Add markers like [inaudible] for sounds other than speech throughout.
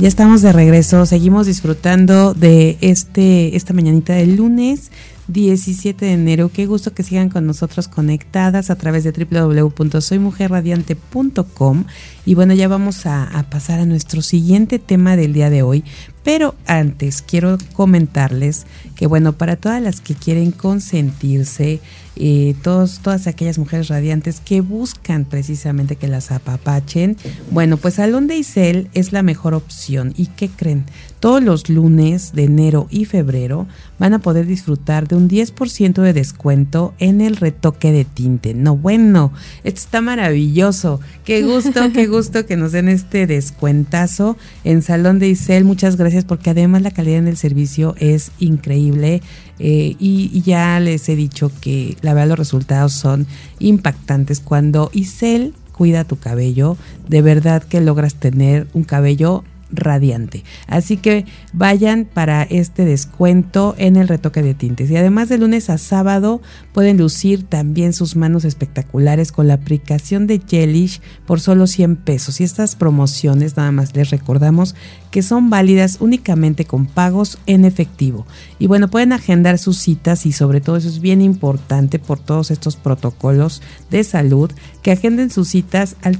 Ya estamos de regreso, seguimos disfrutando de este esta mañanita del lunes 17 de enero. Qué gusto que sigan con nosotros conectadas a través de www.soymujerradiante.com. Y bueno, ya vamos a, pasar a nuestro siguiente tema del día de hoy. Pero antes quiero comentarles que bueno, para todas las que quieren consentirse, eh, todos, todas aquellas mujeres radiantes que buscan precisamente que las apapachen, bueno, pues Salón de Isel es la mejor opción. ¿Y qué creen? Todos los lunes de enero y febrero van a poder disfrutar de un 10% de descuento en el retoque de tinte. No, bueno, esto está maravilloso. Qué gusto, qué [laughs] gusto que nos den este descuentazo en Salón de Isel. Muchas gracias porque además la calidad en el servicio es increíble. Eh, y, y, ya les he dicho que la verdad los resultados son impactantes. Cuando Isel cuida tu cabello, de verdad que logras tener un cabello radiante. Así que vayan para este descuento en el retoque de tintes. Y además de lunes a sábado pueden lucir también sus manos espectaculares con la aplicación de Jellish por solo 100 pesos. Y estas promociones nada más les recordamos que son válidas únicamente con pagos en efectivo. Y bueno, pueden agendar sus citas y sobre todo eso es bien importante por todos estos protocolos de salud, que agenden sus citas al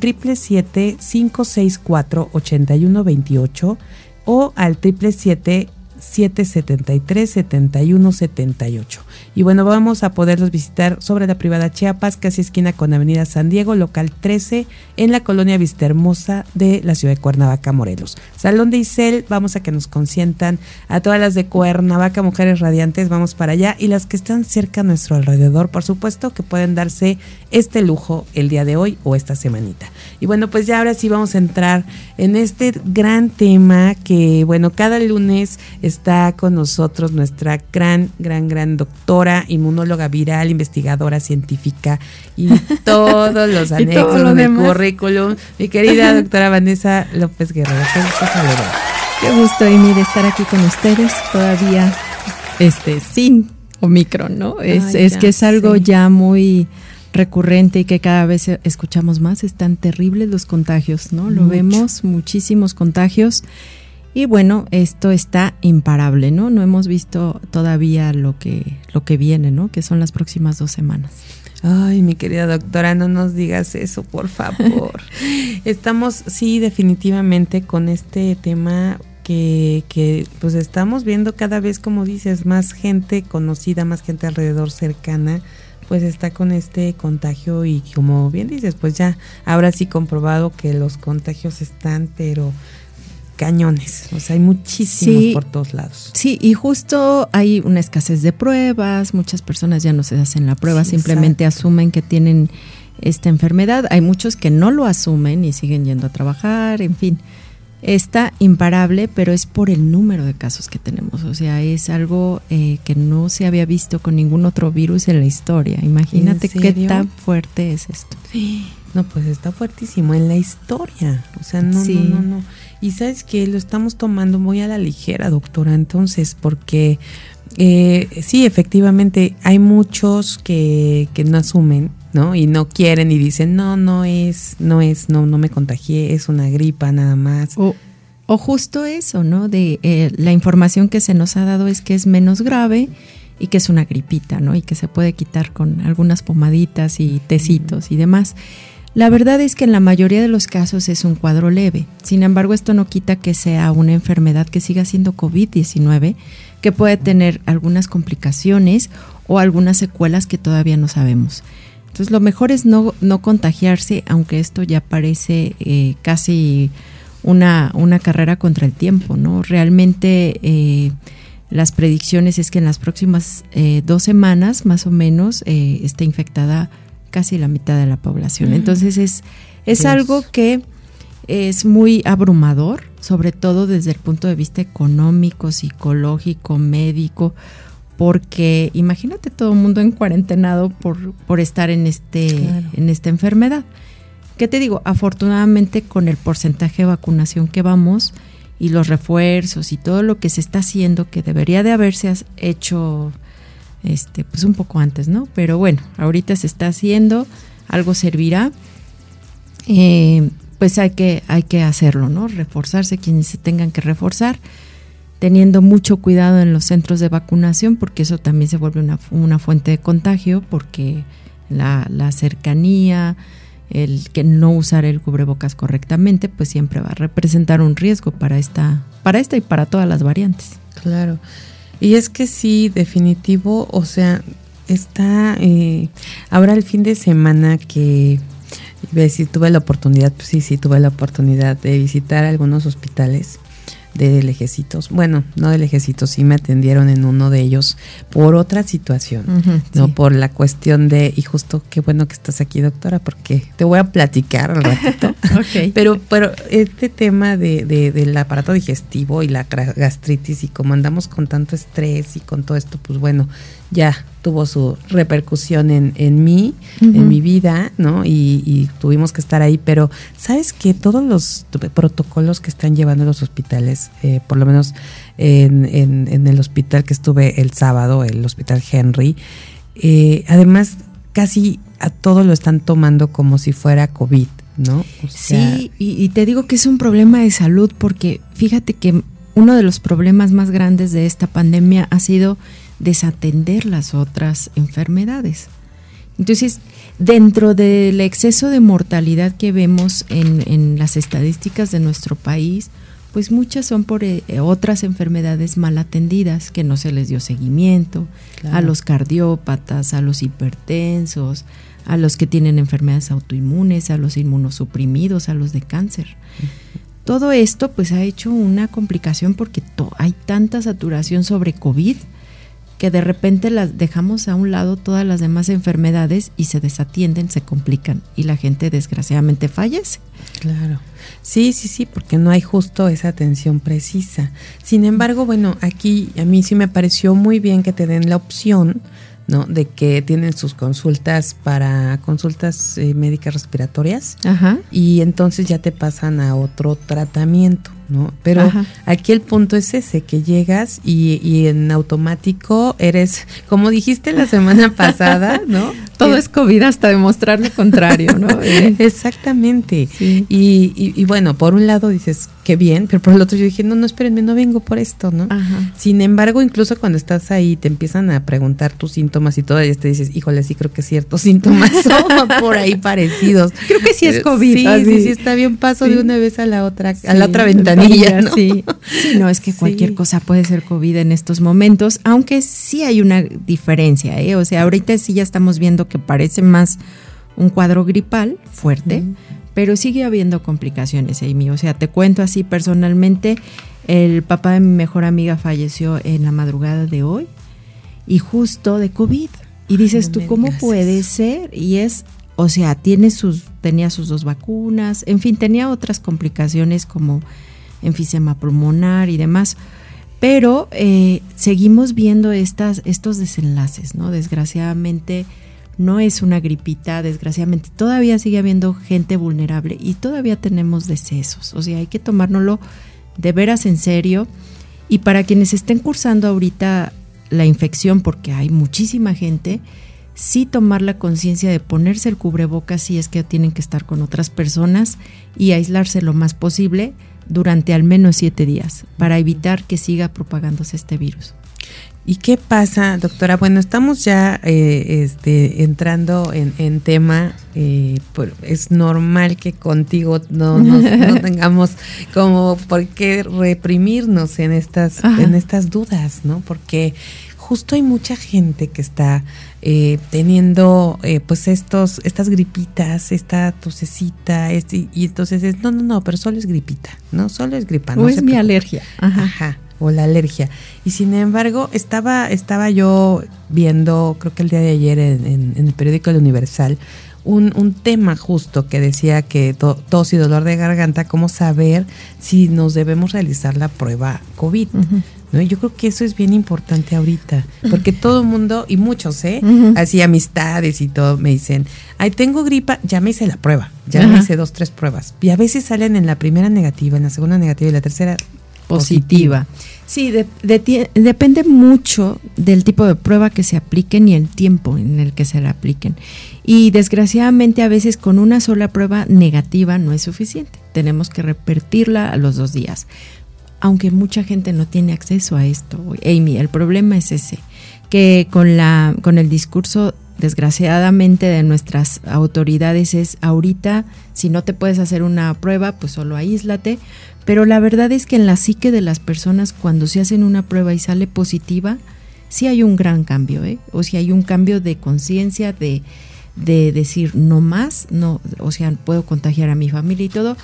777-564-8128 o al 777 773 7178. Y bueno, vamos a poderlos visitar sobre la privada Chiapas, casi esquina con Avenida San Diego, local 13, en la colonia Vista Hermosa de la ciudad de Cuernavaca, Morelos. Salón de Isel, vamos a que nos consientan a todas las de Cuernavaca, mujeres radiantes, vamos para allá. Y las que están cerca a nuestro alrededor, por supuesto, que pueden darse este lujo el día de hoy o esta semanita. Y bueno, pues ya ahora sí vamos a entrar en este gran tema que, bueno, cada lunes está con nosotros nuestra gran, gran, gran doctora, inmunóloga viral, investigadora científica y [laughs] todos los anexos del currículum. Mi querida [laughs] doctora Vanessa López Guerrero. Qué gusto, Amy, de estar aquí con ustedes todavía este, sin Omicron, ¿no? Es, Ay, es que es algo sí. ya muy recurrente y que cada vez escuchamos más, están terribles los contagios, ¿no? Lo Mucho. vemos, muchísimos contagios. Y bueno, esto está imparable, ¿no? No hemos visto todavía lo que, lo que viene, ¿no? Que son las próximas dos semanas. Ay, mi querida doctora, no nos digas eso, por favor. [laughs] estamos, sí, definitivamente con este tema que, que, pues estamos viendo cada vez, como dices, más gente conocida, más gente alrededor cercana, pues está con este contagio y como bien dices, pues ya ahora sí comprobado que los contagios están, pero cañones, o sea, hay muchísimos sí, por todos lados. Sí, y justo hay una escasez de pruebas, muchas personas ya no se hacen la prueba, sí, simplemente exacto. asumen que tienen esta enfermedad, hay muchos que no lo asumen y siguen yendo a trabajar, en fin. Está imparable, pero es por el número de casos que tenemos. O sea, es algo eh, que no se había visto con ningún otro virus en la historia. Imagínate qué tan fuerte es esto. Sí. No, pues está fuertísimo en la historia. O sea, no, sí. no, no, no. Y sabes que lo estamos tomando muy a la ligera, doctora, entonces, porque eh, sí, efectivamente, hay muchos que, que no asumen, ¿no? Y no quieren y dicen, no, no es, no es, no, no me contagié, es una gripa nada más. O, o justo eso, ¿no? De eh, la información que se nos ha dado es que es menos grave y que es una gripita, ¿no? Y que se puede quitar con algunas pomaditas y tecitos y demás. La verdad es que en la mayoría de los casos es un cuadro leve. Sin embargo, esto no quita que sea una enfermedad que siga siendo COVID-19, que puede tener algunas complicaciones o algunas secuelas que todavía no sabemos. Entonces, lo mejor es no, no contagiarse, aunque esto ya parece eh, casi una, una, carrera contra el tiempo, ¿no? Realmente eh, las predicciones es que en las próximas eh, dos semanas, más o menos, esté infectada casi la mitad de la población. Entonces es, es algo que es muy abrumador, sobre todo desde el punto de vista económico, psicológico, médico, porque imagínate todo el mundo en cuarentenado por, por estar en, este, claro. en esta enfermedad. ¿Qué te digo? Afortunadamente con el porcentaje de vacunación que vamos y los refuerzos y todo lo que se está haciendo, que debería de haberse hecho este, pues un poco antes, ¿no? Pero bueno, ahorita se está haciendo, algo servirá. Eh, pues hay que, hay que hacerlo, ¿no? Reforzarse quienes se tengan que reforzar, teniendo mucho cuidado en los centros de vacunación, porque eso también se vuelve una, una fuente de contagio, porque la, la cercanía, el que no usar el cubrebocas correctamente, pues siempre va a representar un riesgo para esta, para esta y para todas las variantes. Claro. Y es que sí, definitivo, o sea, está eh, ahora el fin de semana que si tuve la oportunidad, pues sí, sí tuve la oportunidad de visitar algunos hospitales de lejecitos. Bueno, no de lejecitos, sí me atendieron en uno de ellos por otra situación, no por la cuestión de, y justo qué bueno que estás aquí, doctora, porque te voy a platicar al ratito. [laughs] [laughs] Pero, pero este tema de, de, del aparato digestivo y la gastritis y como andamos con tanto estrés y con todo esto, pues bueno, ya tuvo su repercusión en, en mí, en mi vida, ¿no? Y, tuvimos que estar ahí, pero sabes que todos los protocolos que están llevando los hospitales, eh, por lo menos en, en, el hospital que estuve el sábado, el hospital Henry, eh, además casi a todo lo están tomando como si fuera COVID, ¿no? sí, y, y te digo que es un problema de salud porque fíjate que uno de los problemas más grandes de esta pandemia ha sido desatender las otras enfermedades. Entonces, dentro del exceso de mortalidad que vemos en, las estadísticas de nuestro país, pues muchas son por eh, otras enfermedades mal atendidas, que no se les dio seguimiento, a los cardiópatas, a los hipertensos, a los que tienen enfermedades autoinmunes, a los inmunosuprimidos, a los de cáncer. Todo esto pues ha hecho una complicación porque hay tanta saturación sobre COVID que de repente las dejamos a un lado todas las demás enfermedades y se desatienden, se complican y la gente desgraciadamente fallece. Claro. Sí, sí, sí, porque no hay justo esa atención precisa. Sin embargo, bueno, aquí a mí sí me pareció muy bien que te den la opción, ¿no? De que tienen sus consultas para consultas eh, médicas respiratorias Ajá. y entonces ya te pasan a otro tratamiento. ¿No? Pero aquí el punto es ese, que llegas y, y, en automático eres, como dijiste la semana [laughs] pasada, ¿no? Todo es COVID hasta demostrar lo contrario, ¿no? [laughs] Exactamente. Y, y, bueno, por un lado dices, qué bien, pero por el otro yo dije, no, no, espérenme, no vengo por esto, ¿no? Sin embargo, incluso cuando estás ahí, te empiezan a preguntar tus síntomas y todo, y te dices, híjole, sí creo que ciertos síntomas [laughs] son por ahí parecidos. Creo que sí es COVID. Sí, sí, sí, está bien, paso de una vez a la otra, a la otra ventana ¿no? [laughs] Sí. no, es que cualquier cosa puede ser COVID en estos momentos, aunque sí hay una diferencia, ¿eh? O sea, ahorita sí ya estamos viendo que parece más un cuadro gripal fuerte, pero sigue habiendo complicaciones, Amy. O sea, te cuento así personalmente, el papá de mi mejor amiga falleció en la madrugada de hoy y justo de COVID. Y dices tú, ¿cómo puede ser? Y es, o sea, tiene sus, tenía sus dos vacunas, en fin, tenía otras complicaciones como enfisema pulmonar y demás. Pero eh, seguimos viendo estas, estos desenlaces, ¿no? Desgraciadamente no es una gripita, desgraciadamente todavía sigue habiendo gente vulnerable y todavía tenemos decesos. O sea, hay que tomárnoslo de veras en serio. Y para quienes estén cursando ahorita la infección, porque hay muchísima gente, sí tomar la conciencia de ponerse el cubrebocas si es que tienen que estar con otras personas y aislarse lo más posible durante al menos siete días para evitar que siga propagándose este virus. ¿Y qué pasa, doctora? Bueno, estamos ya eh, este, entrando en, tema. Eh, es normal que contigo no, no [laughs] tengamos como por qué reprimirnos en estas, en estas dudas, ¿no? Porque justo hay mucha gente que está eh, teniendo eh, pues estos estas gripitas, esta tosecita, este, y entonces es, no, no, no, pero solo es gripita, ¿no? Solo es gripa. O es mi alergia. Ajá. O la alergia. Y sin embargo, estaba, estaba yo viendo, creo que el día de ayer en, el periódico El Universal, un, un, tema justo que decía que tos y dolor de garganta, cómo saber si nos debemos realizar la prueba COVID. ¿no? Yo creo que eso es bien importante ahorita, porque todo el mundo, y muchos, ¿eh? Así amistades y todo, me dicen, ay, tengo gripa, ya me hice la prueba, ya me hice dos, tres pruebas. Y a veces salen en la primera negativa, en la segunda negativa y la tercera positiva. Sí, depende mucho del tipo de prueba que se apliquen y el tiempo en el que se la apliquen. Y desgraciadamente a veces con una sola prueba negativa no es suficiente. Tenemos que repetirla a los dos días. Aunque mucha gente no tiene acceso a esto. Amy, el problema es ese, que con, la, con el discurso desgraciadamente de nuestras autoridades es ahorita, si no te puedes hacer una prueba, pues solo aíslate, pero la verdad es que en la psique de las personas cuando se hacen una prueba y sale positiva, sí hay un gran cambio, ¿eh? O sea, hay un cambio de conciencia, de, de decir no más, no, o sea, puedo contagiar a mi familia y todo.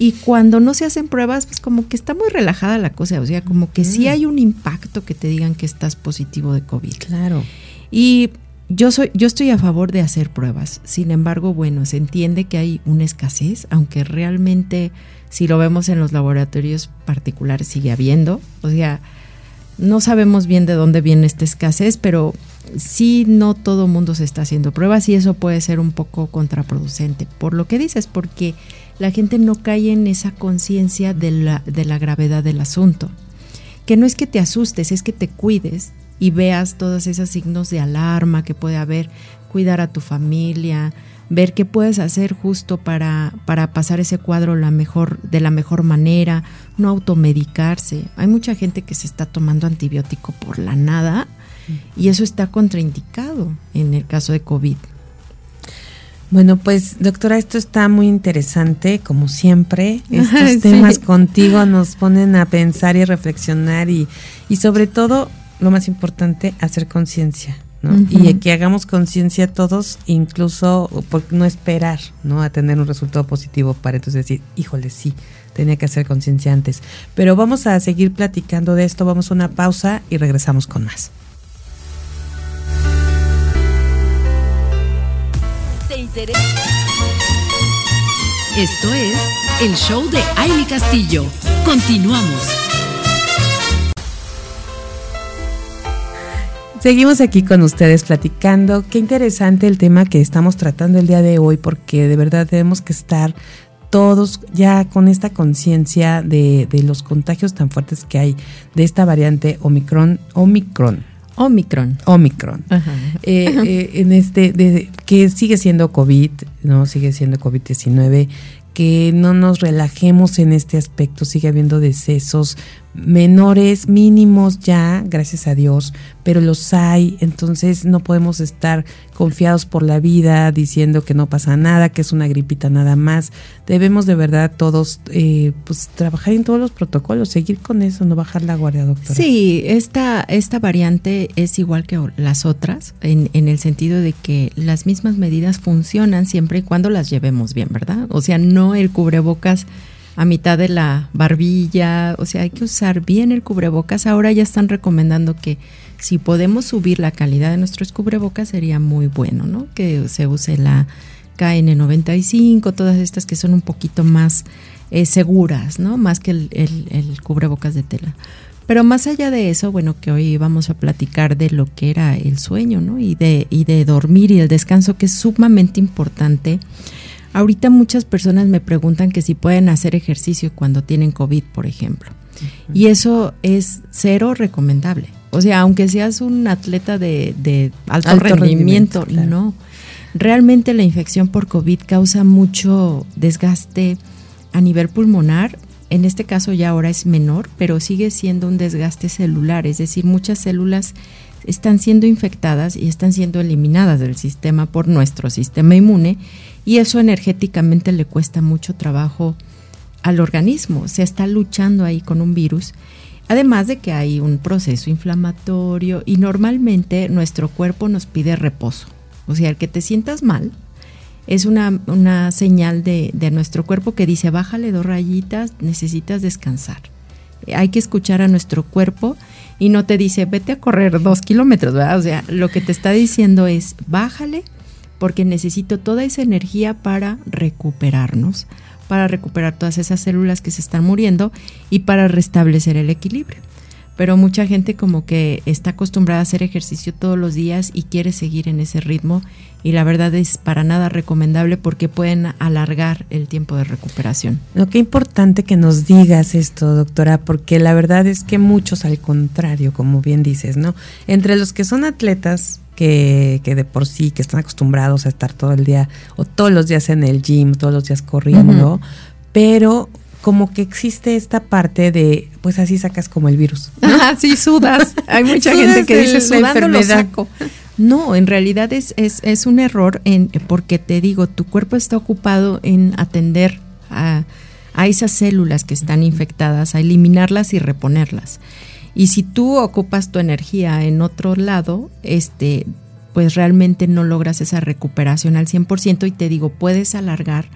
Y cuando no se hacen pruebas, pues como que está muy relajada la cosa, o sea, como que sí hay un impacto que te digan que estás positivo de COVID. Claro. Y yo soy, yo estoy a favor de hacer pruebas. Sin embargo, bueno, se entiende que hay una escasez, aunque realmente si lo vemos en los laboratorios particulares sigue habiendo. O sea, no sabemos bien de dónde viene esta escasez, pero sí no todo mundo se está haciendo pruebas y eso puede ser un poco contraproducente. Por lo que dices, porque la gente no cae en esa conciencia de la, de la gravedad del asunto. Que no es que te asustes, es que te cuides y veas todos esos signos de alarma que puede haber, cuidar a tu familia, ver qué puedes hacer justo para, para pasar ese cuadro la mejor, de la mejor manera, no automedicarse. Hay mucha gente que se está tomando antibiótico por la nada y eso está contraindicado en el caso de COVID. Bueno, pues doctora, esto está muy interesante, como siempre. Estos [laughs] temas contigo nos ponen a pensar y reflexionar y, y sobre todo, lo más importante, hacer conciencia. Y que hagamos conciencia todos, incluso por no esperar, ¿no? A tener un resultado positivo para entonces decir, híjole, sí, tenía que hacer conciencia antes. Pero vamos a seguir platicando de esto, vamos a una pausa y regresamos con más. Esto es el show de Aile Castillo. Continuamos. Seguimos aquí con ustedes platicando. Qué interesante el tema que estamos tratando el día de hoy, porque de verdad tenemos que estar todos ya con esta conciencia de, los contagios tan fuertes que hay de esta variante Omicron. Omicron. Omicron. Omicron. Eh, eh, en este, de, que sigue siendo COVID, ¿no? Sigue siendo COVID-19 que no nos relajemos en este aspecto, sigue habiendo decesos menores, mínimos ya, gracias a Dios, pero los hay, entonces no podemos estar confiados por la vida diciendo que no pasa nada, que es una gripita nada más. Debemos de verdad todos eh, pues trabajar en todos los protocolos, seguir con eso, no bajar la guardia, doctora. Sí, esta, esta variante es igual que las otras, en, en el sentido de que las mismas medidas funcionan siempre y cuando las llevemos bien, ¿verdad? O sea, no el cubrebocas a mitad de la barbilla, o sea, hay que usar bien el cubrebocas. Ahora ya están recomendando que si podemos subir la calidad de nuestros cubrebocas sería muy bueno, ¿no? Que se use la KN95, todas estas que son un poquito más eh, seguras, ¿no? Más que el, el, cubrebocas de tela. Pero más allá de eso, bueno, que hoy vamos a platicar de lo que era el sueño, ¿no? Y de, y de dormir y el descanso, que es sumamente importante Ahorita muchas personas me preguntan que si pueden hacer ejercicio cuando tienen COVID, por ejemplo. Y eso es cero recomendable. O sea, aunque seas un atleta de, alto, rendimiento, no. Realmente la infección por COVID causa mucho desgaste a nivel pulmonar. En este caso ya ahora es menor, pero sigue siendo un desgaste celular. Es decir, muchas células están siendo infectadas y están siendo eliminadas del sistema por nuestro sistema inmune y eso energéticamente le cuesta mucho trabajo al organismo, se está luchando ahí con un virus, además de que hay un proceso inflamatorio y normalmente nuestro cuerpo nos pide reposo, o sea, el que te sientas mal es una, una señal de, de nuestro cuerpo que dice, bájale dos rayitas, necesitas descansar. Hay que escuchar a nuestro cuerpo y no te dice, vete a correr dos kilómetros, ¿verdad? O sea, lo que te está diciendo es, bájale, porque necesito toda esa energía para recuperarnos, para recuperar todas esas células que se están muriendo y para restablecer el equilibrio. Pero mucha gente como que está acostumbrada a hacer ejercicio todos los días y quiere seguir en ese ritmo y la verdad es para nada recomendable porque pueden alargar el tiempo de recuperación. No, qué importante que nos digas esto, doctora, porque la verdad es que muchos al contrario, como bien dices, ¿no? Entre los que son atletas que, que de por sí, que están acostumbrados a estar todo el día o todos los días en el gym, todos los días corriendo, pero como que existe esta parte de, pues así sacas como el virus. Ah, sí, sudas. Hay mucha gente que dice, sudando lo saco. No, en realidad es, es, es, un error en, porque te digo, tu cuerpo está ocupado en atender a, a esas células que están infectadas, a eliminarlas y reponerlas. Y si tú ocupas tu energía en otro lado, este, pues realmente no logras esa recuperación al 100% y te digo, puedes alargar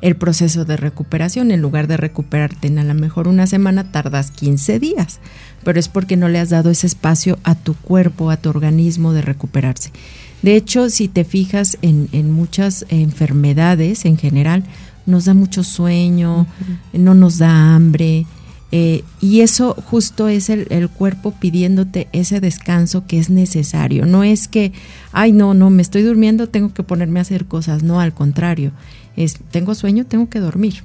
el proceso de recuperación. En lugar de recuperarte en a lo mejor una semana, tardas 15 días, pero es porque no le has dado ese espacio a tu cuerpo, a tu organismo de recuperarse. De hecho, si te fijas en, en muchas enfermedades en general, nos da mucho sueño, no nos da hambre, eh, y eso justo es el, el, cuerpo pidiéndote ese descanso que es necesario. No es que, ay, no, no, me estoy durmiendo, tengo que ponerme a hacer cosas. No, al contrario, es, tengo sueño, tengo que dormir.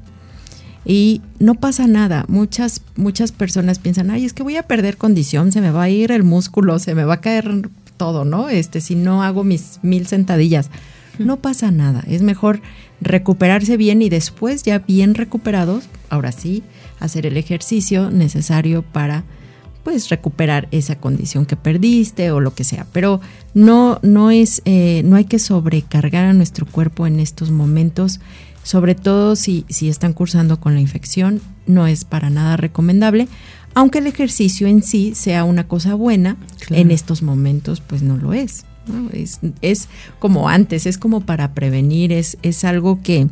Y no pasa nada. Muchas, muchas personas piensan, ay, es que voy a perder condición, se me va a ir el músculo, se me va a caer todo, ¿no? Este, si no hago mis mil sentadillas. No pasa nada. Es mejor recuperarse bien y después, ya bien recuperados, ahora sí, hacer el ejercicio necesario para pues recuperar esa condición que perdiste o lo que sea. Pero no, no es, eh, no hay que sobrecargar a nuestro cuerpo en estos momentos, sobre todo si, si están cursando con la infección, no es para nada recomendable. Aunque el ejercicio en sí sea una cosa buena, claro. en estos momentos pues no lo es. ¿no? Es, es como antes, es como para prevenir, es, es algo que,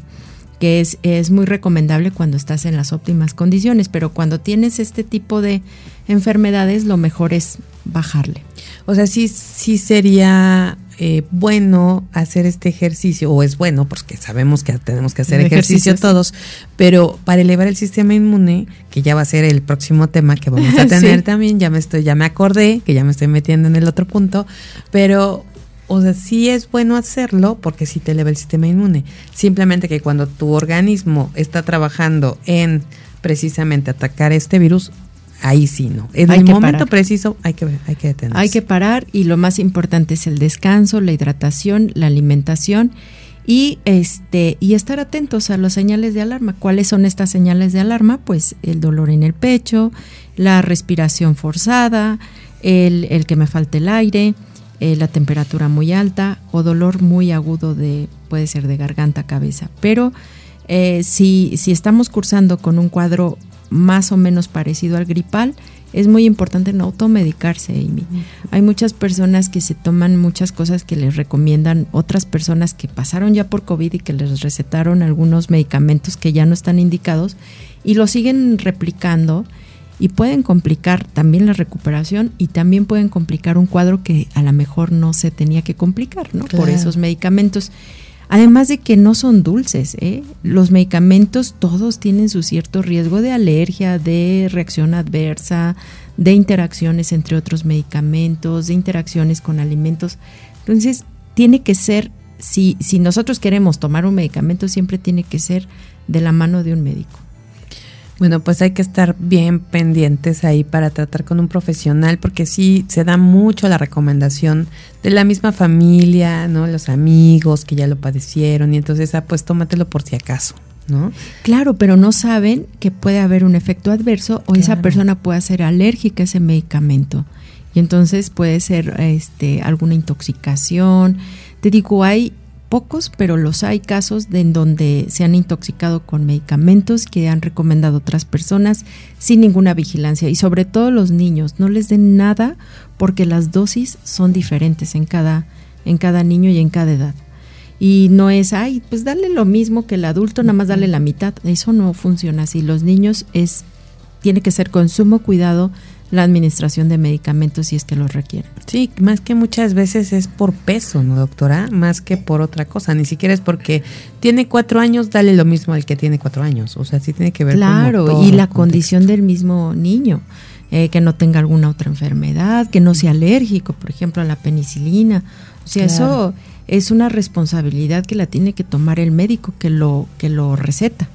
que es, es, muy recomendable cuando estás en las óptimas condiciones, pero cuando tienes este tipo de enfermedades, lo mejor es bajarle. O sea, sí, sí sería eh, bueno hacer este ejercicio, o es bueno, porque sabemos que tenemos que hacer ejercicio todos, pero para elevar el sistema inmune, que ya va a ser el próximo tema que vamos a [laughs] tener sí. también, ya me estoy, ya me acordé, que ya me estoy metiendo en el otro punto, pero o sea, sí es bueno hacerlo porque sí te eleva el sistema inmune. Simplemente que cuando tu organismo está trabajando en precisamente atacar este virus, ahí sí no. En hay el momento parar. preciso hay que, hay que detenerse. Hay que parar y lo más importante es el descanso, la hidratación, la alimentación y este y estar atentos a las señales de alarma. ¿Cuáles son estas señales de alarma? Pues el dolor en el pecho, la respiración forzada, el, el que me falte el aire, eh, la temperatura muy alta o dolor muy agudo de puede ser de garganta, cabeza. Pero eh, si, si estamos cursando con un cuadro más o menos parecido al gripal, es muy importante no automedicarse, Amy. Hay muchas personas que se toman muchas cosas que les recomiendan otras personas que pasaron ya por COVID y que les recetaron algunos medicamentos que ya no están indicados y lo siguen replicando y pueden complicar también la recuperación y también pueden complicar un cuadro que a lo mejor no se tenía que complicar, ¿no? Claro. Por esos medicamentos. Además de que no son dulces, ¿eh? los medicamentos todos tienen su cierto riesgo de alergia, de reacción adversa, de interacciones entre otros medicamentos, de interacciones con alimentos. Entonces, tiene que ser, si, si nosotros queremos tomar un medicamento, siempre tiene que ser de la mano de un médico. Bueno, pues hay que estar bien pendientes ahí para tratar con un profesional, porque sí se da mucho la recomendación de la misma familia, ¿no? Los amigos que ya lo padecieron, y entonces, ah, pues tómatelo por si acaso. ¿No? Claro, pero no saben que puede haber un efecto adverso o claro. esa persona puede ser alérgica a ese medicamento. Y entonces puede ser este, alguna intoxicación. Te digo, hay pocos, pero los hay casos de en donde se han intoxicado con medicamentos que han recomendado otras personas sin ninguna vigilancia y sobre todo los niños no les den nada porque las dosis son diferentes en cada en cada niño y en cada edad. Y no es, ay, pues darle lo mismo que el adulto, nada más darle la mitad. Eso no funciona así. Los niños es tiene que ser con sumo cuidado la administración de medicamentos si es que los requieren. Sí, más que muchas veces es por peso, ¿no, doctora? Más que por otra cosa. Ni siquiera es porque tiene cuatro años, dale lo mismo al que tiene cuatro años. O sea, sí tiene que ver Claro, y la condición del mismo niño. eh, que no tenga alguna otra enfermedad, que no sea alérgico, por ejemplo, a la penicilina. O sea, eso es una responsabilidad que la tiene que tomar el médico que lo, que lo receta.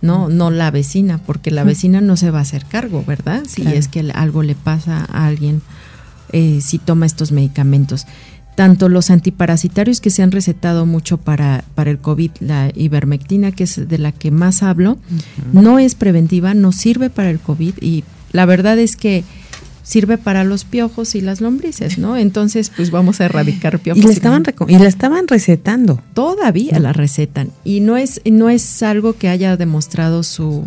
No, no la vecina, porque la vecina no se va a hacer cargo, ¿verdad? Si es que algo le pasa a alguien eh, si toma estos medicamentos. Tanto los antiparasitarios que se han recetado mucho para, para el COVID, la ivermectina, que es de la que más hablo, no es preventiva, no sirve para el COVID y la verdad es que sirve para los piojos y las lombrices, ¿no? Entonces, pues vamos a erradicar piojos. Y la estaban, y la estaban recetando. Todavía la recetan. Y no es, no es algo que haya demostrado su,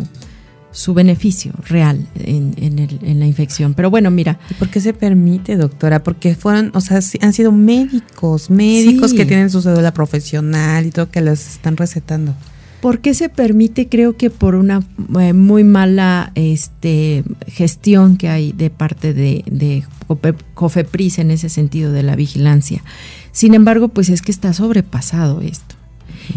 su beneficio real en, en, la infección. Pero bueno, mira. ¿Y por qué se permite, doctora? Porque fueron, o sea, han sido médicos, médicos que tienen su cédula profesional y todo que los están recetando. ¿Por qué se permite? Creo que por una eh, muy mala este, gestión que hay de parte de, de COFEPRIS en ese sentido de la vigilancia. Sin embargo, pues es que está sobrepasado esto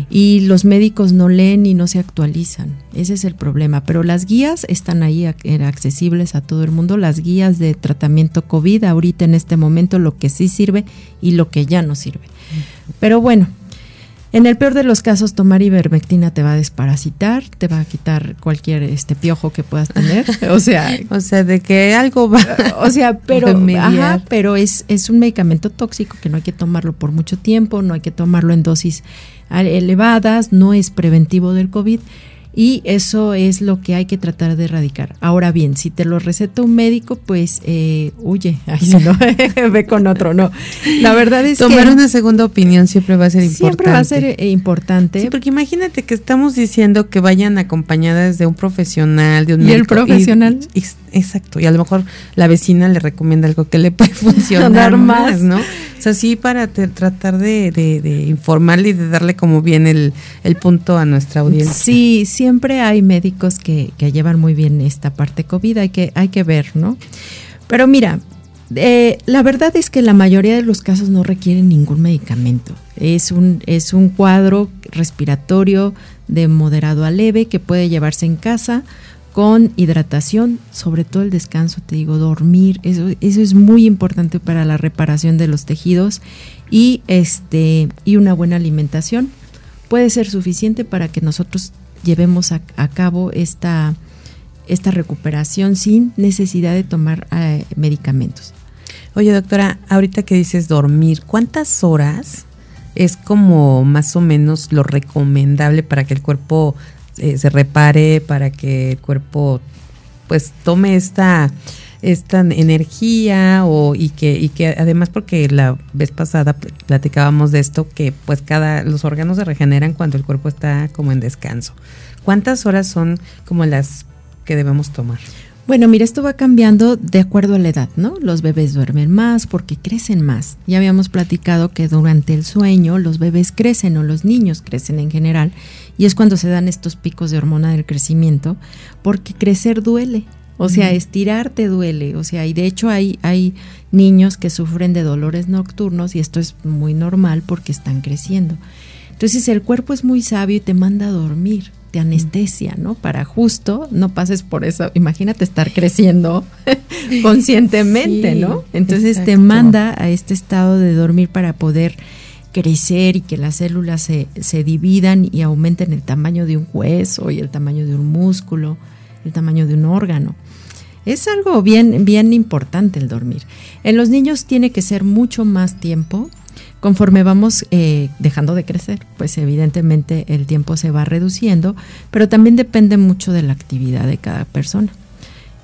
y los médicos no leen y no se actualizan. Ese es el problema. Pero las guías están ahí accesibles a todo el mundo. Las guías de tratamiento COVID ahorita en este momento lo que sí sirve y lo que ya no sirve. Pero bueno, en el peor de los casos, tomar ivermectina te va a desparasitar, te va a quitar cualquier este piojo que puedas tener. [laughs] O sea, o sea, de que algo va. [laughs] O sea, pero, pero es, es un medicamento tóxico que no hay que tomarlo por mucho tiempo, no hay que tomarlo en dosis elevadas, no es preventivo del COVID y eso es lo que hay que tratar de erradicar. Ahora bien, si te lo receta un médico, pues eh, huye, [laughs] [laughs] ve con otro, no. La verdad es Tomar una segunda opinión siempre va a ser importante. Siempre va a ser eh, importante. Sí, porque imagínate que estamos diciendo que vayan acompañadas de un profesional, de un ¿Y el profesional? exacto, y a lo mejor la vecina le recomienda algo que le puede [laughs] funcionar más, ¿no? O sea, sí para tratar de, de, informarle y de darle como bien el, el punto a nuestra audiencia. Sí, sí siempre hay médicos que, llevan muy bien esta parte COVID, hay que, hay que ver, ¿no? Pero mira, eh, la verdad es que la mayoría de los casos no requieren ningún medicamento. Es un, es un cuadro respiratorio de moderado a leve que puede llevarse en casa con hidratación, sobre todo el descanso, te digo, dormir, eso, eso es muy importante para la reparación de los tejidos y, este, y una buena alimentación puede ser suficiente para que nosotros llevemos a, cabo esta, esta recuperación sin necesidad de tomar eh, medicamentos. Oye, doctora, ahorita que dices dormir, ¿cuántas horas es como más o menos lo recomendable para que el cuerpo eh, se repare, para que el cuerpo pues tome esta esta energía o y que y que además porque la vez pasada platicábamos de esto que pues cada los órganos se regeneran cuando el cuerpo está como en descanso. ¿Cuántas horas son como las que debemos tomar? Bueno, mira, esto va cambiando de acuerdo a la edad, ¿no? Los bebés duermen más porque crecen más. Ya habíamos platicado que durante el sueño los bebés crecen o los niños crecen en general y es cuando se dan estos picos de hormona del crecimiento porque crecer duele. O sea, estirarte duele, o sea, y de hecho hay, hay niños que sufren de dolores nocturnos y esto es muy normal porque están creciendo. Entonces el cuerpo es muy sabio y te manda a dormir, te anestesia, ¿no? Para justo no pases por eso. Imagínate estar creciendo [laughs] conscientemente, ¿no? Entonces te manda a este estado de dormir para poder crecer y que las células se, se dividan y aumenten el tamaño de un hueso y el tamaño de un músculo, el tamaño de un órgano. Es algo bien, bien importante el dormir. En los niños tiene que ser mucho más tiempo. Conforme vamos eh, dejando de crecer, pues evidentemente el tiempo se va reduciendo, pero también depende mucho de la actividad de cada persona.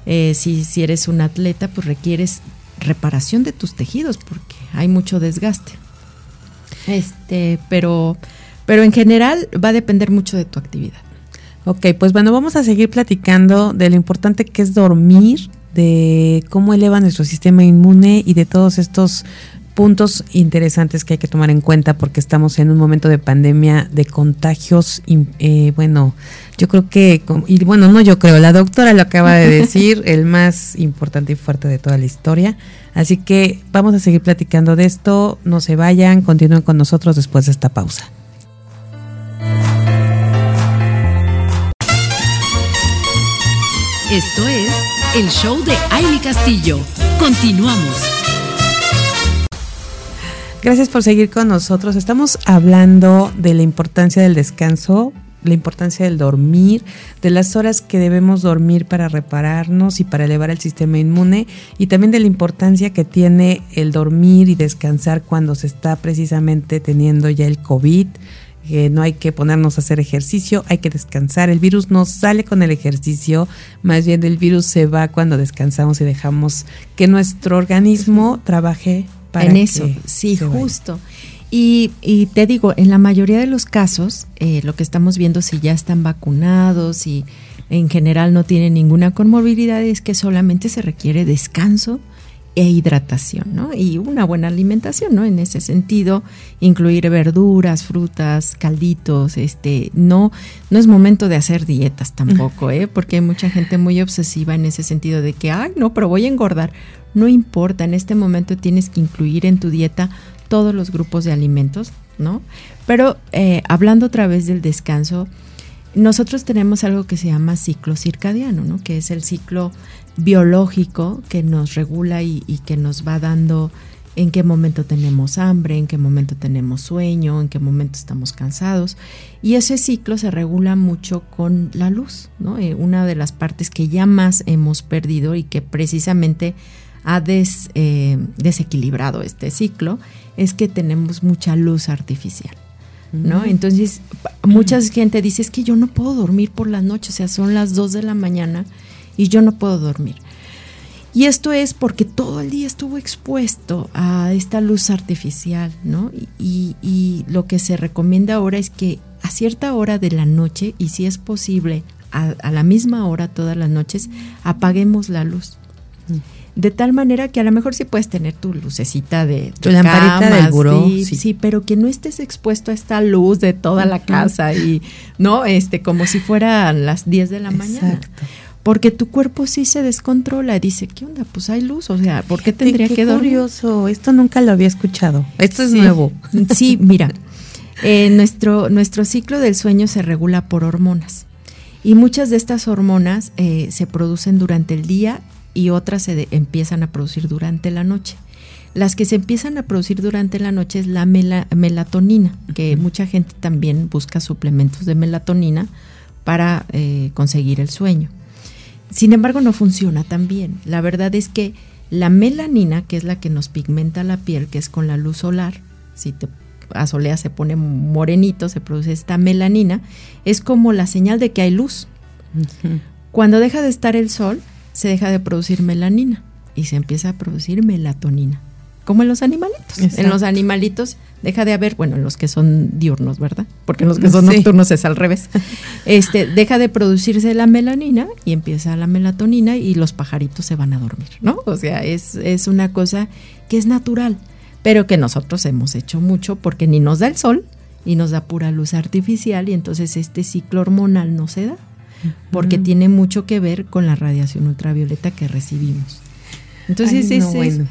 Eh, si, si eres un atleta, pues requieres reparación de tus tejidos porque hay mucho desgaste. Este, pero, pero en general va a depender mucho de tu actividad. Ok, pues bueno, vamos a seguir platicando de lo importante que es dormir, de cómo eleva nuestro sistema inmune y de todos estos puntos interesantes que hay que tomar en cuenta porque estamos en un momento de pandemia de contagios. Eh, bueno, yo creo que, y bueno, no yo creo, la doctora lo acaba de [laughs] decir, el más importante y fuerte de toda la historia. Así que vamos a seguir platicando de esto, no se vayan, continúen con nosotros después de esta pausa. Esto es el show de Aile Castillo. Continuamos. Gracias por seguir con nosotros. Estamos hablando de la importancia del descanso, la importancia del dormir, de las horas que debemos dormir para repararnos y para elevar el sistema inmune y también de la importancia que tiene el dormir y descansar cuando se está precisamente teniendo ya el COVID, que no hay que ponernos a hacer ejercicio, hay que descansar. El virus no sale con el ejercicio, más bien el virus se va cuando descansamos y dejamos que nuestro organismo trabaje para en eso. Sí, justo. Y, y, te digo, en la mayoría de los casos, eh, lo que estamos viendo si ya están vacunados y en general no tienen ninguna comorbilidad es que solamente se requiere descanso e hidratación, ¿no? Y una buena alimentación, ¿no? En ese sentido, incluir verduras, frutas, calditos, este, no, no es momento de hacer dietas tampoco, ¿eh? Porque hay mucha gente muy obsesiva en ese sentido de que, ay, no, pero voy a engordar. No importa, en este momento tienes que incluir en tu dieta todos los grupos de alimentos, ¿no? Pero eh, hablando otra vez del descanso, nosotros tenemos algo que se llama ciclo circadiano, ¿no? Que es el ciclo biológico que nos regula y, que nos va dando en qué momento tenemos hambre, en qué momento tenemos sueño, en qué momento estamos cansados. Y ese ciclo se regula mucho con la luz, ¿no? Eh, una de las partes que ya más hemos perdido y que precisamente ha eh, desequilibrado este ciclo es que tenemos mucha luz artificial. ¿No? Entonces, mucha gente dice, es que yo no puedo dormir por las noches, o sea, son las 2 de la mañana y yo no puedo dormir. Y esto es porque todo el día estuvo expuesto a esta luz artificial, ¿no? Y, y, lo que se recomienda ahora es que a cierta hora de la noche, y si es posible, a, la misma hora todas las noches, apaguemos la luz. De tal manera que a lo mejor sí puedes tener tu lucecita de tu, lamparita del buró. Sí, sí, pero que no estés expuesto a esta luz de toda la casa y, ¿no? Este, como si fueran las 10 de la mañana. Porque tu cuerpo sí se descontrola. Dice, ¿qué onda? Pues hay luz, o sea, ¿por qué tendría que dormir? curioso, esto nunca lo había escuchado. Esto es nuevo. [laughs] Sí, [laughs] mira, eh, nuestro, nuestro ciclo del sueño se regula por hormonas. Y muchas de estas hormonas eh, se producen durante el día y otras se empiezan a producir durante la noche. Las que se empiezan a producir durante la noche es la melatonina, que mucha gente también busca suplementos de melatonina para eh, conseguir el sueño. Sin embargo, no funciona tan bien. La verdad es que la melanina, que es la que nos pigmenta la piel, que es con la luz solar, si te asoleas se pone morenito, se produce esta melanina, es como la señal de que hay luz. Cuando deja de estar el sol, se deja de producir melanina y se empieza a producir melatonina, como en los animalitos. En los animalitos deja de haber, bueno, en los que son diurnos, ¿verdad? Porque en los que son [laughs] nocturnos es al revés. Este, deja de producirse la melanina y empieza la melatonina y los pajaritos se van a dormir, ¿no? O sea, es, es una cosa que es natural, pero que nosotros hemos hecho mucho porque ni nos da el sol y nos da pura luz artificial y entonces este ciclo hormonal no se da porque tiene mucho que ver con la radiación ultravioleta que recibimos. Entonces, es,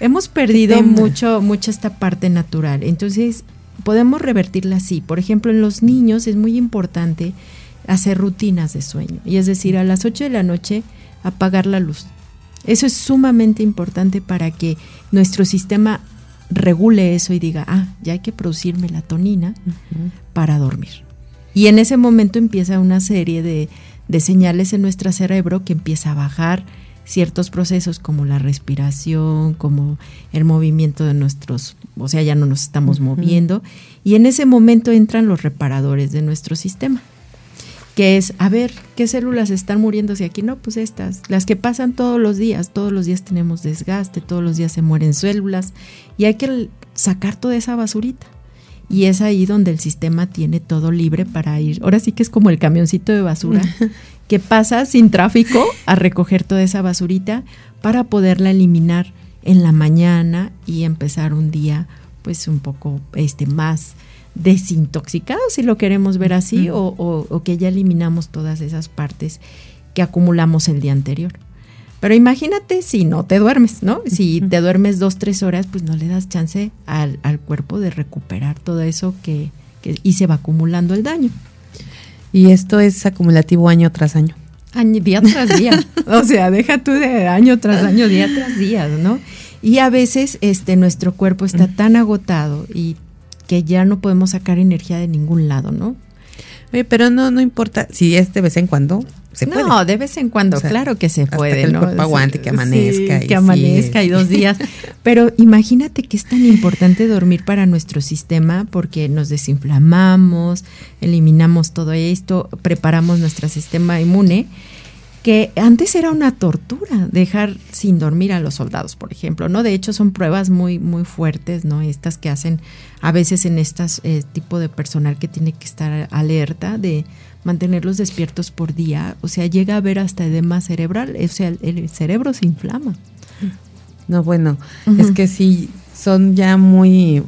Hemos perdido mucho, mucho esta parte natural. Entonces, podemos revertirla así. Por ejemplo, en los niños es muy importante hacer rutinas de sueño. Y es decir, a las 8 de la noche apagar la luz. Eso es sumamente importante para que nuestro sistema regule eso y diga, ah, ya hay que producir melatonina para dormir. Y en ese momento empieza una serie de, de señales en nuestro cerebro que empieza a bajar ciertos procesos como la respiración, como el movimiento de nuestros, o sea, ya no nos estamos moviendo, y en ese momento entran los reparadores de nuestro sistema, que es, a ver, ¿qué células están muriéndose aquí? No, pues estas, las que pasan todos los días, todos los días tenemos desgaste, todos los días se mueren células, y hay que sacar toda esa basurita. Y es ahí donde el sistema tiene todo libre para ir. Ahora sí que es como el camioncito de basura [laughs] que pasa sin tráfico a recoger toda esa basurita para poderla eliminar en la mañana y empezar un día pues un poco este más desintoxicado si lo queremos ver así o, que ya eliminamos todas esas partes que acumulamos el día anterior. Pero imagínate si no te duermes, ¿no? Si te duermes dos, tres horas, pues no le das chance al, cuerpo de recuperar todo eso que, que, y se va acumulando el daño. Y esto es acumulativo año tras año. día tras día. [laughs] o sea, deja tú de año tras año, día tras día, ¿no? Y a veces este nuestro cuerpo está tan agotado y que ya no podemos sacar energía de ningún lado, ¿no? Oye, pero no, no importa si es de vez en cuando, se puede. No, de vez en cuando, claro que se puede, que el ¿no? cuerpo aguante, que amanezca. Sí, que amanezca y dos días. [laughs] Pero imagínate que es tan importante dormir para nuestro sistema porque nos desinflamamos, eliminamos todo esto, preparamos nuestro sistema inmune que antes era una tortura dejar sin dormir a los soldados, por ejemplo, ¿no? De hecho, son pruebas muy, muy fuertes, ¿no? Estas que hacen a veces en este tipo de personal que tiene que estar alerta de mantenerlos despiertos por día, o sea, llega a haber hasta edema cerebral, o sea, el, cerebro se inflama. No, bueno, es que sí, son ya muy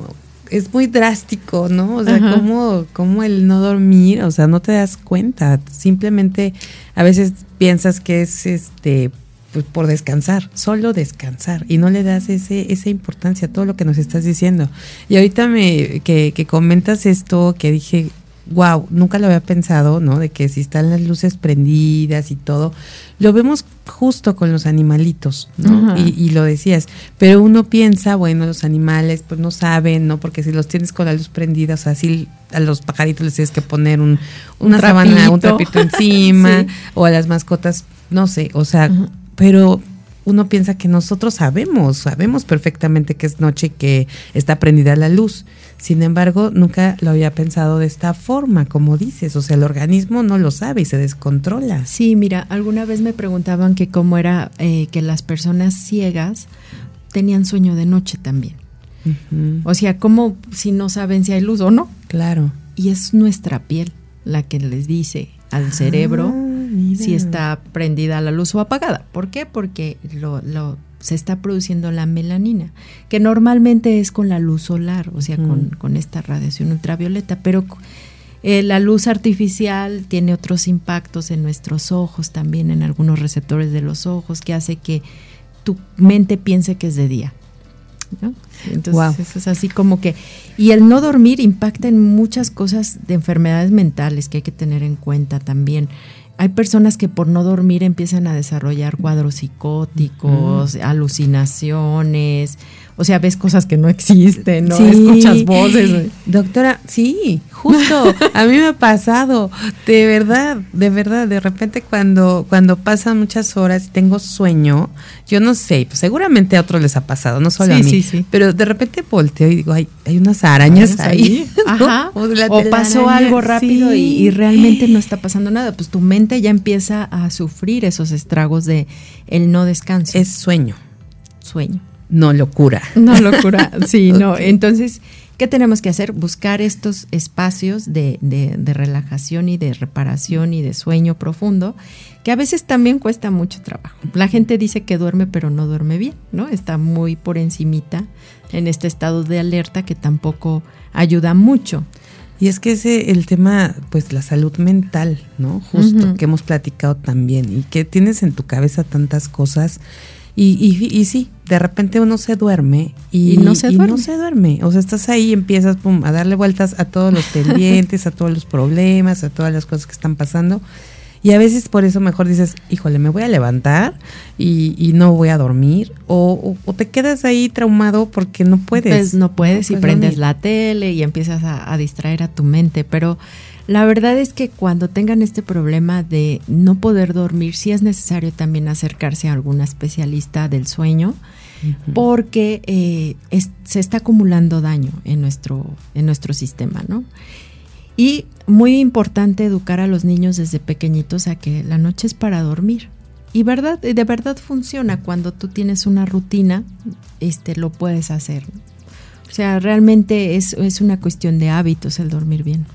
es muy drástico, ¿no? O sea, como, como el no dormir, o sea, no te das cuenta, simplemente a veces piensas que es este pues por descansar, solo descansar y no le das ese esa importancia a todo lo que nos estás diciendo. Y ahorita me que, que comentas esto que dije, wow, nunca lo había pensado, ¿no? De que si están las luces prendidas y todo, lo vemos justo con los animalitos, ¿no? Y, lo decías, pero uno piensa, bueno, los animales pues no saben, ¿no? Porque si los tienes con la luz prendida, o sea, así a los pajaritos les tienes que poner un, una sábana, un trapito encima, [laughs] o a las mascotas, no sé, o sea, pero uno piensa que nosotros sabemos, sabemos perfectamente que es noche y que está prendida la luz. Sin embargo, nunca lo había pensado de esta forma, como dices, o sea, el organismo no lo sabe y se descontrola. Sí, mira, alguna vez me preguntaban que cómo era eh, que las personas ciegas tenían sueño de noche también. O sea, ¿cómo si no saben si hay luz o no? Claro. Y es nuestra piel la que les dice al ah, si está prendida la luz o apagada. ¿Por qué? Porque lo, lo se está produciendo la melanina, que normalmente es con la luz solar, o sea, con, esta radiación ultravioleta, pero eh, la luz artificial tiene otros impactos en nuestros ojos, también en algunos receptores de los ojos, que hace que tu mente piense que es de día. Entonces eso es así como que... Y el no dormir impacta en muchas cosas de enfermedades mentales que hay que tener en cuenta también. Hay personas que por no dormir empiezan a desarrollar cuadros psicóticos, alucinaciones, o sea, ves cosas que no existen, ¿no? Escuchas voces. Doctora, sí, justo, a mí me ha pasado, de verdad, de verdad, de repente cuando, cuando pasan muchas horas y tengo sueño, yo no sé, pues seguramente a otros les ha pasado, no solo a mí, sí, sí. pero de repente volteo y digo, hay, hay unas arañas ahí. [laughs] Ajá. O, pasó algo rápido y, y, realmente no está pasando nada, pues tu mente ya empieza a sufrir esos estragos de el no descanso. Es sueño. Sueño no locura. No locura, sí, [laughs] no. Entonces, ¿qué tenemos que hacer? Buscar estos espacios de, de, relajación y de reparación y de sueño profundo, que a veces también cuesta mucho trabajo. La gente dice que duerme, pero no duerme bien, ¿no? Está muy por encimita en este estado de alerta que tampoco ayuda mucho. Y es que ese el tema, pues la salud mental, ¿no? Justo que hemos platicado también y que tienes en tu cabeza tantas cosas y, y, y, sí, de repente uno se duerme y, no, se duerme. no se duerme. O sea, estás ahí y empiezas pum, a darle vueltas a todos los [laughs] pendientes, a todos los problemas, a todas las cosas que están pasando. Y a veces por eso mejor dices, híjole, me voy a levantar y, no voy a dormir. O, te quedas ahí traumado porque no puedes. Pues no puedes y prendes la tele y empiezas a, a distraer a tu mente. Pero la verdad es que cuando tengan este problema de no poder dormir, sí es necesario también acercarse a algún especialista del sueño, porque eh, se está acumulando daño en nuestro, en nuestro sistema, ¿no? Y muy importante educar a los niños desde pequeñitos a que la noche es para dormir. Y verdad, de verdad funciona cuando tú tienes una rutina, este, lo puedes hacer. O sea, realmente es, es una cuestión de hábitos el dormir bien.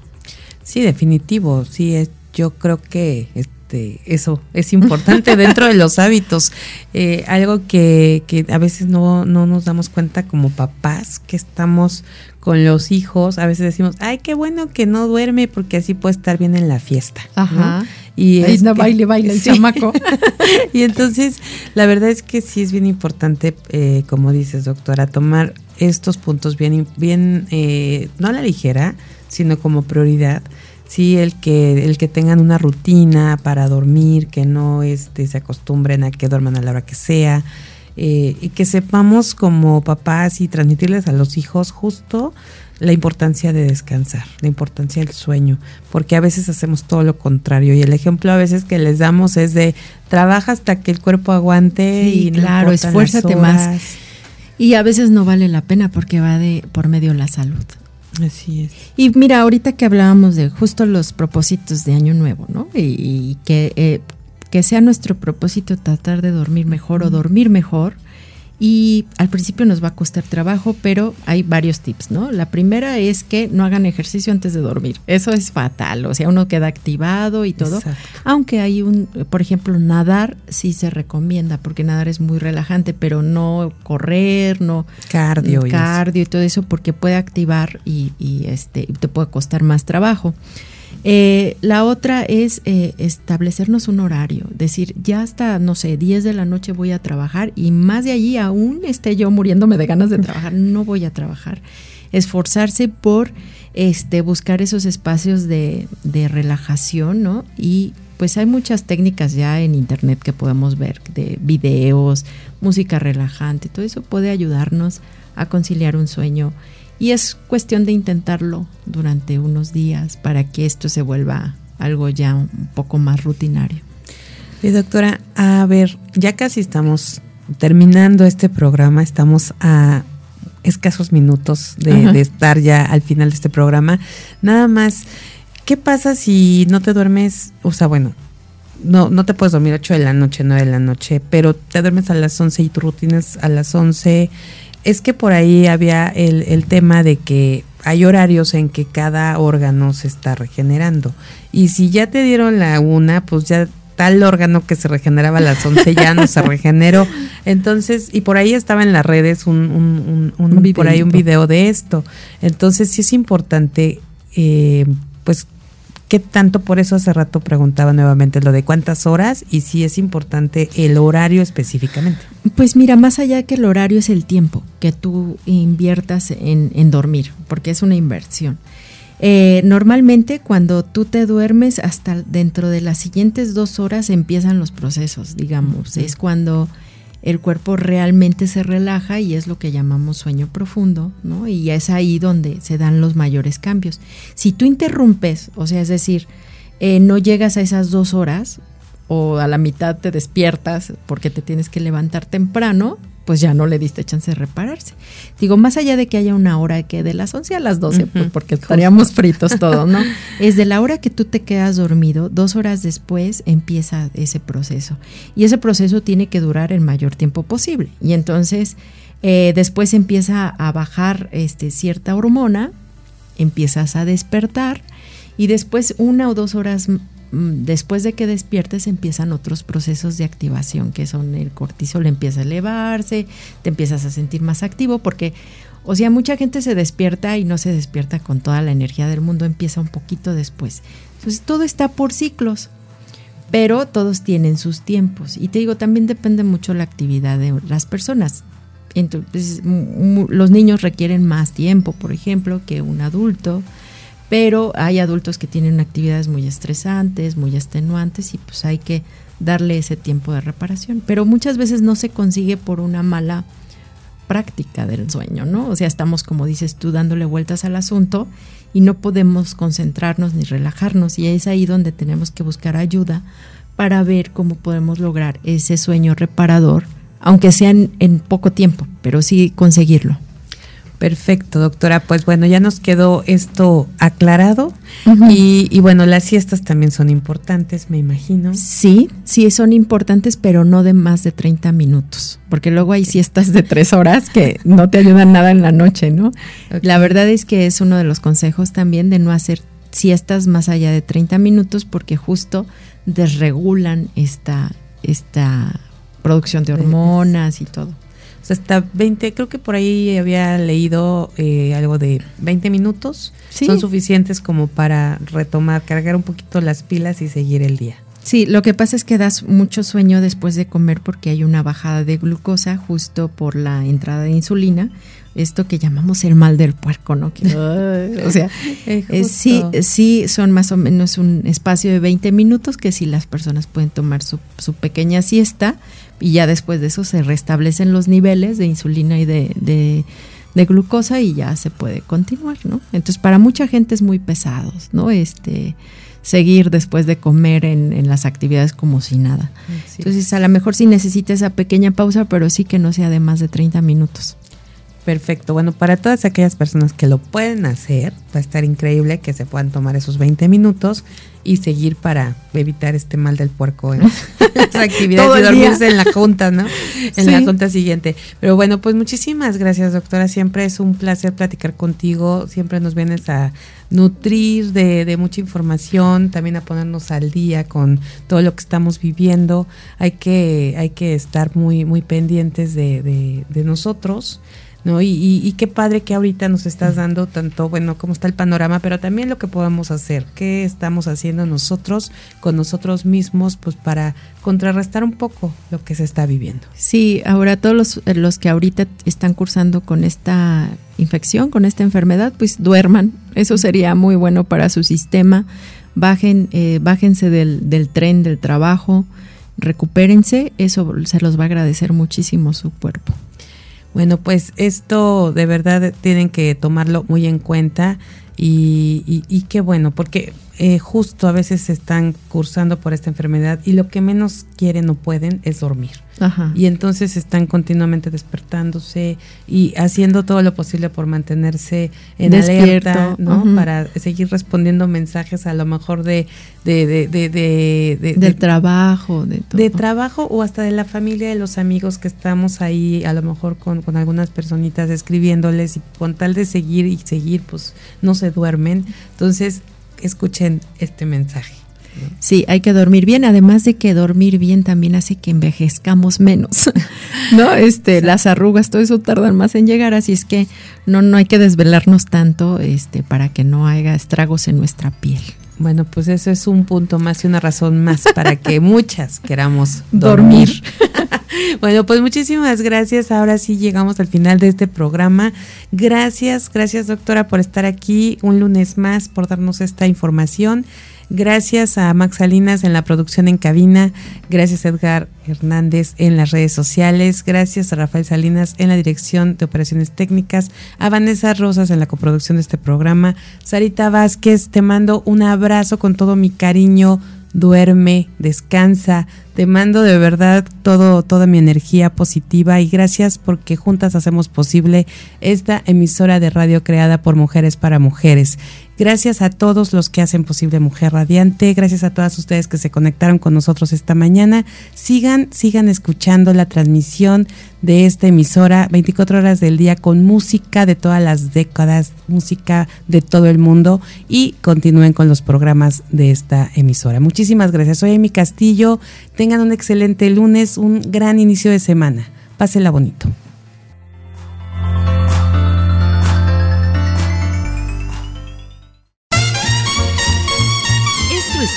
Sí, definitivo. Sí, yo creo que este, eso es importante [laughs] dentro de los hábitos. Eh, algo que, que a veces no, no nos damos cuenta como papás que estamos con los hijos, a veces decimos, ay, qué bueno que no duerme porque así puede estar bien en la fiesta. Ajá. Y es no baile, baile el [laughs] chamaco. [laughs] y entonces, la verdad es que sí es bien importante, eh, como dices, doctora, tomar estos puntos bien, bien eh, no a la ligera, sino como prioridad sí, el que, el que tengan una rutina para dormir, que no este, se acostumbren a que duerman a la hora que sea, eh, y que sepamos como papás y transmitirles a los hijos justo la importancia de descansar, la importancia del sueño, porque a veces hacemos todo lo contrario y el ejemplo a veces que les damos es de trabaja hasta que el cuerpo aguante y claro, esfuérzate más. Y a veces no vale la pena porque va de por medio la salud. Así es. Y mira, ahorita que hablábamos de justo los propósitos de Año Nuevo, ¿no? Y, que, eh, que sea nuestro propósito tratar de dormir mejor o dormir mejor, y al principio nos va a costar trabajo, pero hay varios tips, ¿no? La primera es que no hagan ejercicio antes de dormir. Eso es fatal, o sea, uno queda activado y todo. Aunque hay un, por ejemplo, nadar sí se recomienda, porque nadar es muy relajante, pero no correr, no cardio, cardio y, todo eso, porque puede activar y, y este te puede costar más trabajo. Eh, la otra es eh, establecernos un horario, decir, ya hasta, no sé, 10 de la noche voy a trabajar y más de allí aún esté yo muriéndome de ganas de trabajar, no voy a trabajar. Esforzarse por este, buscar esos espacios de, de relajación, ¿no? Y pues hay muchas técnicas ya en internet que podemos ver, de videos, música relajante, todo eso puede ayudarnos a conciliar un sueño y es cuestión de intentarlo durante unos días para que esto se vuelva algo ya un poco más rutinario. Y doctora, a ver, ya casi estamos terminando este programa, estamos a escasos minutos de, estar ya al final de este programa. Nada más, ¿qué pasa si no te duermes? O sea, bueno, no, no te puedes dormir 8 de la noche, 9 de la noche, pero te duermes a las 11 y tu rutina es a las 11 es que por ahí había el, el tema de que hay horarios en que cada órgano se está regenerando. Y si ya te dieron la una, pues ya tal órgano que se regeneraba a las 11 ya no se regeneró. [laughs] Entonces, y por ahí estaba en las redes un, un, un, por ahí un video de esto. Entonces, sí es importante, eh, pues ¿Qué tanto? Por eso hace rato preguntaba nuevamente lo de cuántas horas y si es importante el horario específicamente. Pues mira, más allá que el horario es el tiempo que tú inviertas en, dormir, porque es una inversión. Eh, normalmente cuando tú te duermes hasta dentro de las siguientes dos horas empiezan los procesos, digamos. Es cuando el cuerpo realmente se relaja y es lo que llamamos sueño profundo, ¿no? Y es ahí donde se dan los mayores cambios. Si tú interrumpes, o sea, es decir, eh, no llegas a esas dos horas o a la mitad te despiertas porque te tienes que levantar temprano, pues ya no le diste chance de repararse. Digo, más allá de que haya una hora que de las 11 a las 12, pues porque estaríamos fritos todos, ¿no? [laughs] Es de la hora que tú te quedas dormido, dos horas después empieza ese proceso. Y ese proceso tiene que durar el mayor tiempo posible. Y entonces eh, después empieza a bajar este, cierta hormona, empiezas a despertar y después una o dos horas después de que despiertes empiezan otros procesos de activación, que son el cortisol empieza a elevarse, te empiezas a sentir más activo, porque, o sea, mucha gente se despierta y no se despierta con toda la energía del mundo, empieza un poquito después. Entonces, todo está por ciclos, pero todos tienen sus tiempos. Y te digo, también depende mucho la actividad de las personas. Entonces, los niños requieren más tiempo, por ejemplo, que un adulto pero hay adultos que tienen actividades muy estresantes, muy extenuantes y pues hay que darle ese tiempo de reparación. Pero muchas veces no se consigue por una mala práctica del sueño, ¿no? O sea, estamos, como dices tú, dándole vueltas al asunto y no podemos concentrarnos ni relajarnos y es ahí donde tenemos que buscar ayuda para ver cómo podemos lograr ese sueño reparador, aunque sea en, poco tiempo, pero sí conseguirlo. Perfecto, doctora. Pues bueno, ya nos quedó esto aclarado. y, bueno, las siestas también son importantes, me imagino. Sí, sí, son importantes, pero no de más de 30 minutos, porque luego hay siestas de tres horas que no te ayudan nada en la noche, ¿no? La verdad es que es uno de los consejos también de no hacer siestas más allá de 30 minutos, porque justo desregulan esta, esta producción de hormonas y todo hasta 20, creo que por ahí había leído eh, algo de 20 minutos. Son suficientes como para retomar, cargar un poquito las pilas y seguir el día. Sí, lo que pasa es que das mucho sueño después de comer porque hay una bajada de glucosa justo por la entrada de insulina. esto que llamamos el mal del puerco, ¿no? [laughs] o sea, eh, sí, sí son más o menos un espacio de 20 minutos que si las personas pueden tomar su, su, pequeña siesta y ya después de eso se restablecen los niveles de insulina y de, de, de, glucosa y ya se puede continuar, ¿no? Entonces para mucha gente es muy pesado, ¿no? Este seguir después de comer en, en las actividades como si nada. Entonces a lo mejor sí necesita esa pequeña pausa, pero sí que no sea de más de 30 minutos. Perfecto. Bueno, para todas aquellas personas que lo pueden hacer, va a estar increíble que se puedan tomar esos 20 minutos y seguir para evitar este mal del puerco en [laughs] las actividades y dormirse en la junta, ¿no? En la junta siguiente. Pero bueno, pues muchísimas gracias, doctora. Siempre es un placer platicar contigo. Siempre nos vienes a nutrir de, de mucha información, también a ponernos al día con todo lo que estamos viviendo. Hay que, hay que estar muy, muy pendientes de, de, de nosotros ¿no? Y, qué padre que ahorita nos estás dando tanto, bueno, cómo está el panorama, pero también lo que podemos hacer, qué estamos haciendo nosotros con nosotros mismos, pues para contrarrestar un poco lo que se está viviendo. Sí, ahora todos los, los que ahorita están cursando con esta infección, con esta enfermedad, pues duerman, eso sería muy bueno para su sistema, bajen, eh, bájense del, del tren del trabajo, recupérense, eso se los va a agradecer muchísimo su cuerpo. Bueno, pues esto de verdad tienen que tomarlo muy en cuenta y, y, qué bueno, porque eh, justo a veces están cursando por esta enfermedad y lo que menos quieren o pueden es dormir. Y entonces están continuamente despertándose y haciendo todo lo posible por mantenerse en alerta, ¿no? Para seguir respondiendo mensajes a lo mejor de, de, de, de, del trabajo, de De trabajo o hasta de la familia, de los amigos que estamos ahí, a lo mejor con, con algunas personitas escribiéndoles y con tal de seguir y seguir, pues no se duermen. Entonces, escuchen este mensaje. Sí, hay que dormir bien, además de que dormir bien también hace que envejezcamos menos, [laughs] ¿no? Este, las arrugas, todo eso tardan más en llegar, así es que no, no hay que desvelarnos tanto, este, para que no haya estragos en nuestra piel. Bueno, pues eso es un punto más y una razón más para que [laughs] muchas queramos dormir. Bueno, pues muchísimas gracias. Ahora sí llegamos al final de este programa. Gracias, gracias doctora por estar aquí un lunes más, por darnos esta información. Gracias a Max Salinas en la producción en cabina. Gracias Edgar Hernández en las redes sociales. Gracias a Rafael Salinas en la dirección de operaciones técnicas. A Vanessa Rosas en la coproducción de este programa. Sarita Vázquez, te mando un abrazo con todo mi cariño. Duerme, descansa. Te mando de verdad todo, toda mi energía positiva y gracias porque juntas hacemos posible esta emisora de radio creada por mujeres para mujeres. Gracias a todos los que hacen posible Mujer Radiante, gracias a todas ustedes que se conectaron con nosotros esta mañana. Sigan, sigan escuchando la transmisión de esta emisora 24 horas del día con música de todas las décadas, música de todo el mundo y continúen con los programas de esta emisora. Muchísimas gracias. Soy Amy Castillo. Tengan un excelente lunes, un gran inicio de semana. Pásenla bonito.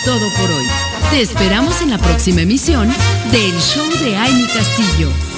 Todo por hoy. Te esperamos en la próxima emisión del Show de Amy Castillo.